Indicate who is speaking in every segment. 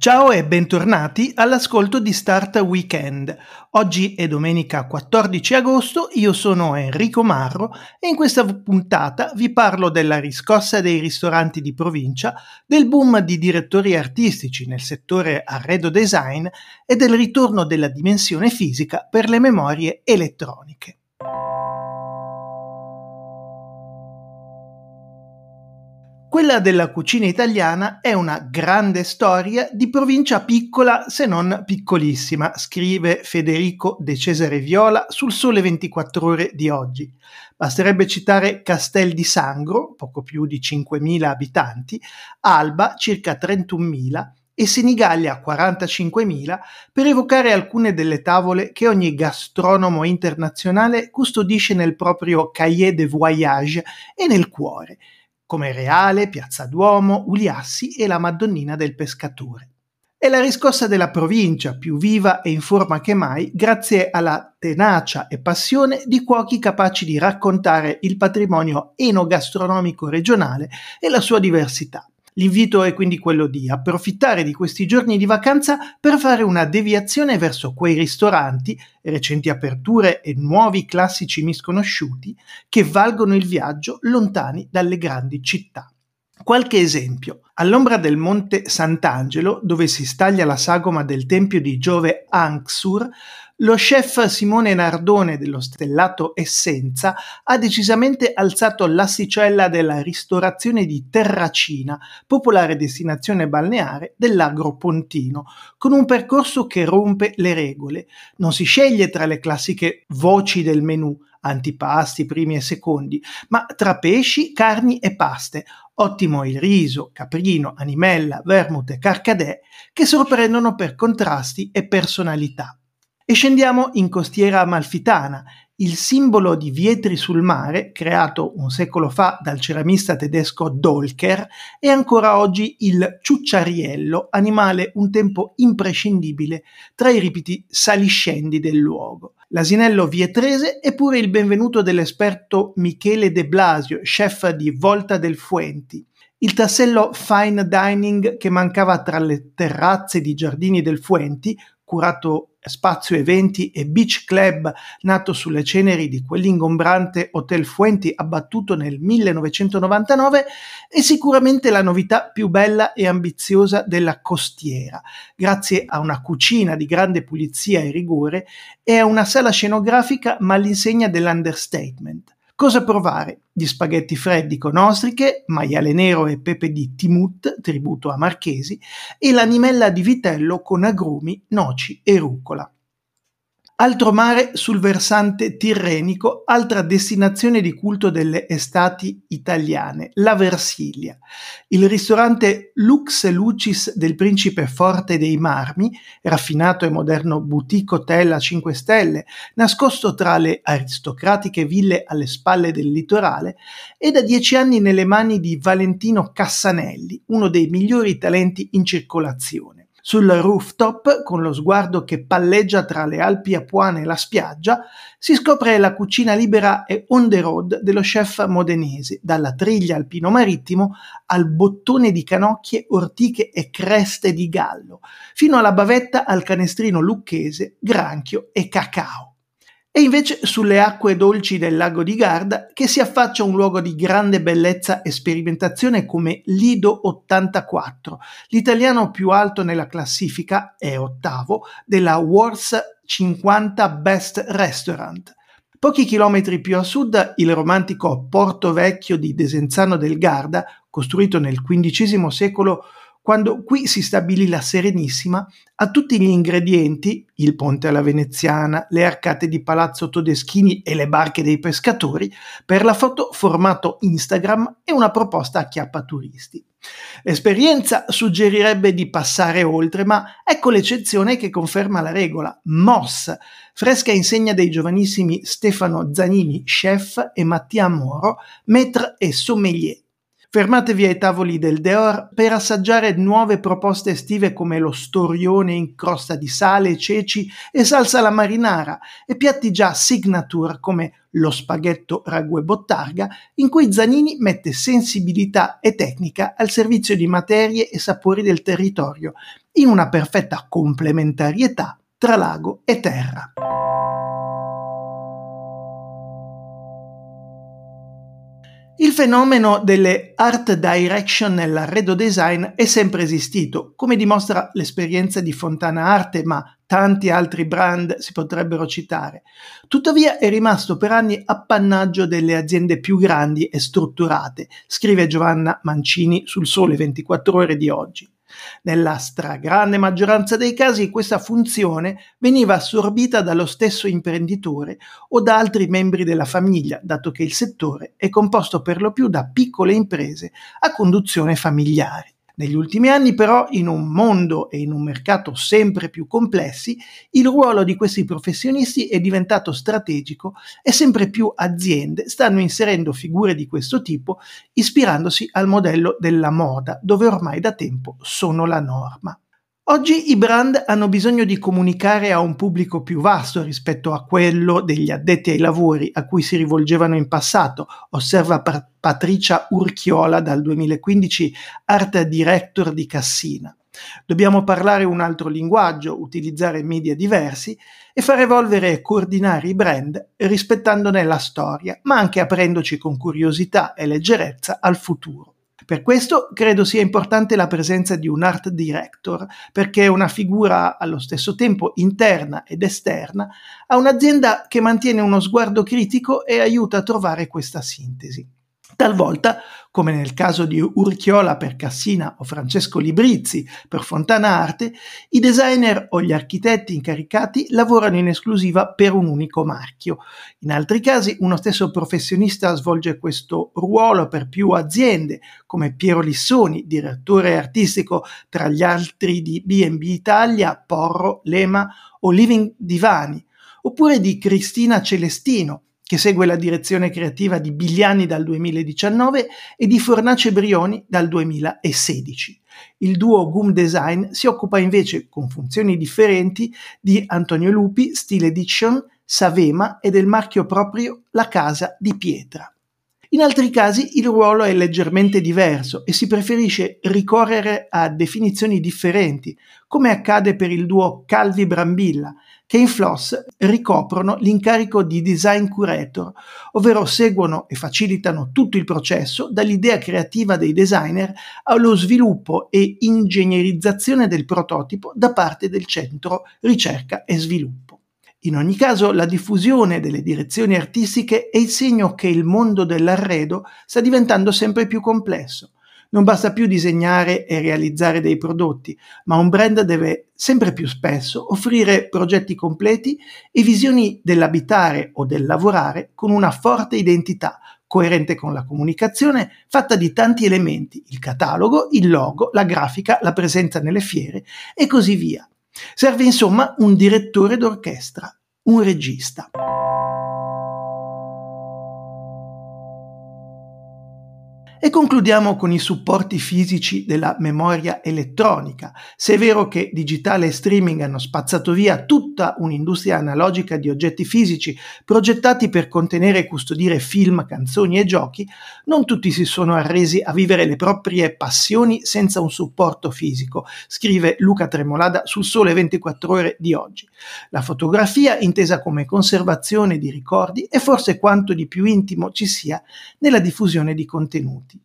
Speaker 1: Ciao e bentornati all'ascolto di Start Weekend. Oggi è domenica 14 agosto, io sono Enrico Marro e in questa puntata vi parlo della riscossa dei ristoranti di provincia, del boom di direttori artistici nel settore arredo design e del ritorno della dimensione fisica per le memorie elettroniche. Quella della cucina italiana è una grande storia di provincia piccola se non piccolissima, scrive Federico De Cesare Viola sul Sole 24 ore di oggi. Basterebbe citare Castel di Sangro, poco più di 5.000 abitanti, Alba, circa 31.000, e Senigallia 45.000 per evocare alcune delle tavole che ogni gastronomo internazionale custodisce nel proprio cahier de voyage e nel cuore, come Reale, Piazza Duomo, Uliassi e la Madonnina del Pescatore. È la riscossa della provincia più viva e in forma che mai grazie alla tenacia e passione di cuochi capaci di raccontare il patrimonio enogastronomico regionale e la sua diversità. L'invito è quindi quello di approfittare di questi giorni di vacanza per fare una deviazione verso quei ristoranti, recenti aperture e nuovi classici misconosciuti che valgono il viaggio lontani dalle grandi città. Qualche esempio. All'ombra del monte Sant'Angelo, dove si staglia la sagoma del tempio di Giove Anxur, lo chef Simone Nardone dello stellato Essenza ha decisamente alzato l'assicella della ristorazione di Terracina, popolare destinazione balneare dell'Agro Pontino, con un percorso che rompe le regole. Non si sceglie tra le classiche voci del menù, antipasti, primi e secondi, ma tra pesci, carni e paste. Ottimo il riso, caprino, animella, vermouth e carcadè che sorprendono per contrasti e personalità. E scendiamo in costiera amalfitana, il simbolo di Vietri sul mare, creato un secolo fa dal ceramista tedesco Dolker, è ancora oggi il ciucciariello, animale un tempo imprescindibile tra i ripiti saliscendi del luogo. L'asinello vietrese è pure il benvenuto dell'esperto Michele De Blasio, chef di Volta del Fuenti. Il tassello fine dining che mancava tra le terrazze di Giardini del Fuenti, curato spazio eventi e beach club nato sulle ceneri di quell'ingombrante Hotel Fuenti abbattuto nel 1999 è sicuramente la novità più bella e ambiziosa della costiera, grazie a una cucina di grande pulizia e rigore e a una sala scenografica ma all'insegna dell'understatement. Cosa provare? Gli spaghetti freddi con ostriche, maiale nero e pepe di Timut, tributo a Marchesi, e l'animella di vitello con agrumi, noci e rucola. Altro mare sul versante tirrenico, altra destinazione di culto delle estati italiane, la Versilia. Il ristorante Lux Lucis del Principe Forte dei Marmi, raffinato e moderno boutique hotel a 5 stelle, nascosto tra le aristocratiche ville alle spalle del litorale, è da dieci anni nelle mani di Valentino Cassanelli, uno dei migliori talenti in circolazione. Sul rooftop, con lo sguardo che palleggia tra le Alpi Apuane e la spiaggia, si scopre la cucina libera e on the road dello chef modenese, dalla triglia alpino marittimo al bottone di canocchie, ortiche e creste di gallo, fino alla bavetta al canestrino lucchese, granchio e cacao e invece sulle acque dolci del lago di Garda che si affaccia un luogo di grande bellezza e sperimentazione come Lido 84, l'italiano più alto nella classifica, è ottavo, della World's 50 Best Restaurant. Pochi chilometri più a sud il romantico Porto Vecchio di Desenzano del Garda, costruito nel XV secolo quando qui si stabilì la Serenissima, ha tutti gli ingredienti, il ponte alla veneziana, le arcate di Palazzo Todeschini e le barche dei pescatori, per la foto formato Instagram e una proposta a chiappa turisti. L'esperienza suggerirebbe di passare oltre, ma ecco l'eccezione che conferma la regola. Moss, fresca insegna dei giovanissimi Stefano Zanini, chef, e Mattia Moro, maître e sommelier. Fermatevi ai tavoli del Deor per assaggiare nuove proposte estive come lo storione in crosta di sale, ceci e salsa alla marinara e piatti già signature come lo spaghetto ragù e bottarga, in cui Zanini mette sensibilità e tecnica al servizio di materie e sapori del territorio, in una perfetta complementarietà tra lago e terra. Il fenomeno delle art direction nell'arredo design è sempre esistito, come dimostra l'esperienza di Fontana Arte, ma tanti altri brand si potrebbero citare. Tuttavia è rimasto per anni appannaggio delle aziende più grandi e strutturate, scrive Giovanna Mancini sul Sole 24 ore di oggi. Nella stragrande maggioranza dei casi questa funzione veniva assorbita dallo stesso imprenditore o da altri membri della famiglia, dato che il settore è composto per lo più da piccole imprese a conduzione familiare. Negli ultimi anni però, in un mondo e in un mercato sempre più complessi, il ruolo di questi professionisti è diventato strategico e sempre più aziende stanno inserendo figure di questo tipo ispirandosi al modello della moda, dove ormai da tempo sono la norma. Oggi i brand hanno bisogno di comunicare a un pubblico più vasto rispetto a quello degli addetti ai lavori a cui si rivolgevano in passato, osserva Patricia Urchiola dal 2015, Art Director di Cassina. Dobbiamo parlare un altro linguaggio, utilizzare media diversi e far evolvere e coordinare i brand rispettandone la storia, ma anche aprendoci con curiosità e leggerezza al futuro. Per questo credo sia importante la presenza di un art director, perché è una figura allo stesso tempo interna ed esterna a un'azienda che mantiene uno sguardo critico e aiuta a trovare questa sintesi. Talvolta, come nel caso di Urchiola per Cassina o Francesco Librizzi per Fontana Arte, i designer o gli architetti incaricati lavorano in esclusiva per un unico marchio. In altri casi uno stesso professionista svolge questo ruolo per più aziende, come Piero Lissoni, direttore artistico tra gli altri di B&B Italia, Porro, Lema o Living Divani, oppure di Cristina Celestino, che segue la direzione creativa di Bigliani dal 2019 e di Fornace Brioni dal 2016. Il duo Goom Design si occupa invece, con funzioni differenti, di Antonio Lupi, Stile Edition, Savema e del marchio proprio La Casa di Pietra. In altri casi il ruolo è leggermente diverso e si preferisce ricorrere a definizioni differenti, come accade per il duo Calvi Brambilla, che in Floss ricoprono l'incarico di design curator, ovvero seguono e facilitano tutto il processo dall'idea creativa dei designer allo sviluppo e ingegnerizzazione del prototipo da parte del centro ricerca e sviluppo. In ogni caso, la diffusione delle direzioni artistiche è il segno che il mondo dell'arredo sta diventando sempre più complesso non basta più disegnare e realizzare dei prodotti, ma un brand deve sempre più spesso offrire progetti completi e visioni dell'abitare o del lavorare con una forte identità, coerente con la comunicazione, fatta di tanti elementi, il catalogo, il logo, la grafica, la presenza nelle fiere e così via. Serve insomma un direttore d'orchestra, un regista. E concludiamo con i supporti fisici della memoria elettronica. Se è vero che digitale e streaming hanno spazzato via tutta un'industria analogica di oggetti fisici progettati per contenere e custodire film, canzoni e giochi, non tutti si sono arresi a vivere le proprie passioni senza un supporto fisico, scrive Luca Tremolada sul Sole 24 ore di oggi. La fotografia, intesa come conservazione di ricordi, è forse quanto di più intimo ci sia nella diffusione di contenuti.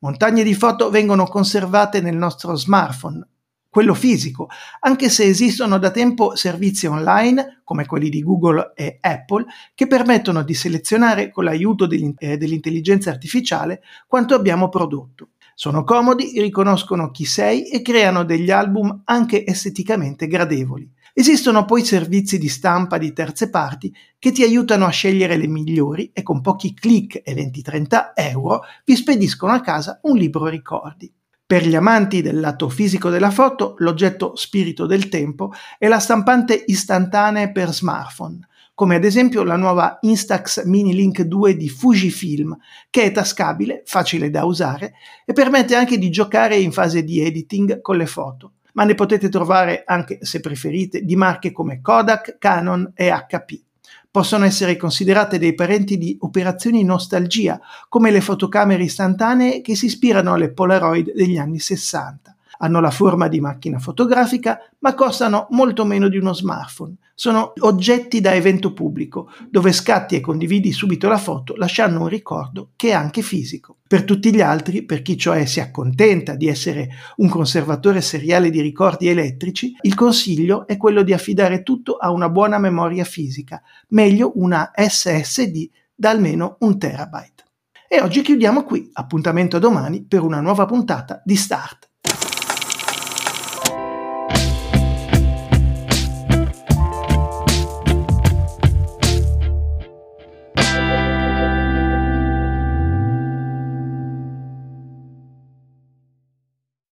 Speaker 1: Montagne di foto vengono conservate nel nostro smartphone, quello fisico, anche se esistono da tempo servizi online, come quelli di Google e Apple, che permettono di selezionare con l'aiuto eh, dell'intelligenza artificiale quanto abbiamo prodotto. Sono comodi, riconoscono chi sei e creano degli album anche esteticamente gradevoli. Esistono poi servizi di stampa di terze parti che ti aiutano a scegliere le migliori e con pochi clic e 20-30 euro vi spediscono a casa un libro ricordi. Per gli amanti del lato fisico della foto, l'oggetto spirito del tempo è la stampante istantanea per smartphone. come ad esempio la nuova Instax Mini Link 2 di Fujifilm, che è tascabile, facile da usare e permette anche di giocare in fase di editing con le foto. Ma ne potete trovare anche, se preferite, di marche come Kodak, Canon e HP. Possono essere considerate dei parenti di operazioni nostalgia, come le fotocamere istantanee che si ispirano alle Polaroid degli anni 60 hanno la forma di macchina fotografica, ma costano molto meno di uno smartphone. Sono oggetti da evento pubblico, dove scatti e condividi subito la foto lasciando un ricordo che è anche fisico. Per tutti gli altri, per chi cioè si accontenta di essere un conservatore seriale di ricordi elettrici, il consiglio è quello di affidare tutto a una buona memoria fisica, meglio una SSD da almeno un terabyte. E oggi chiudiamo qui, appuntamento a domani per una nuova puntata di Start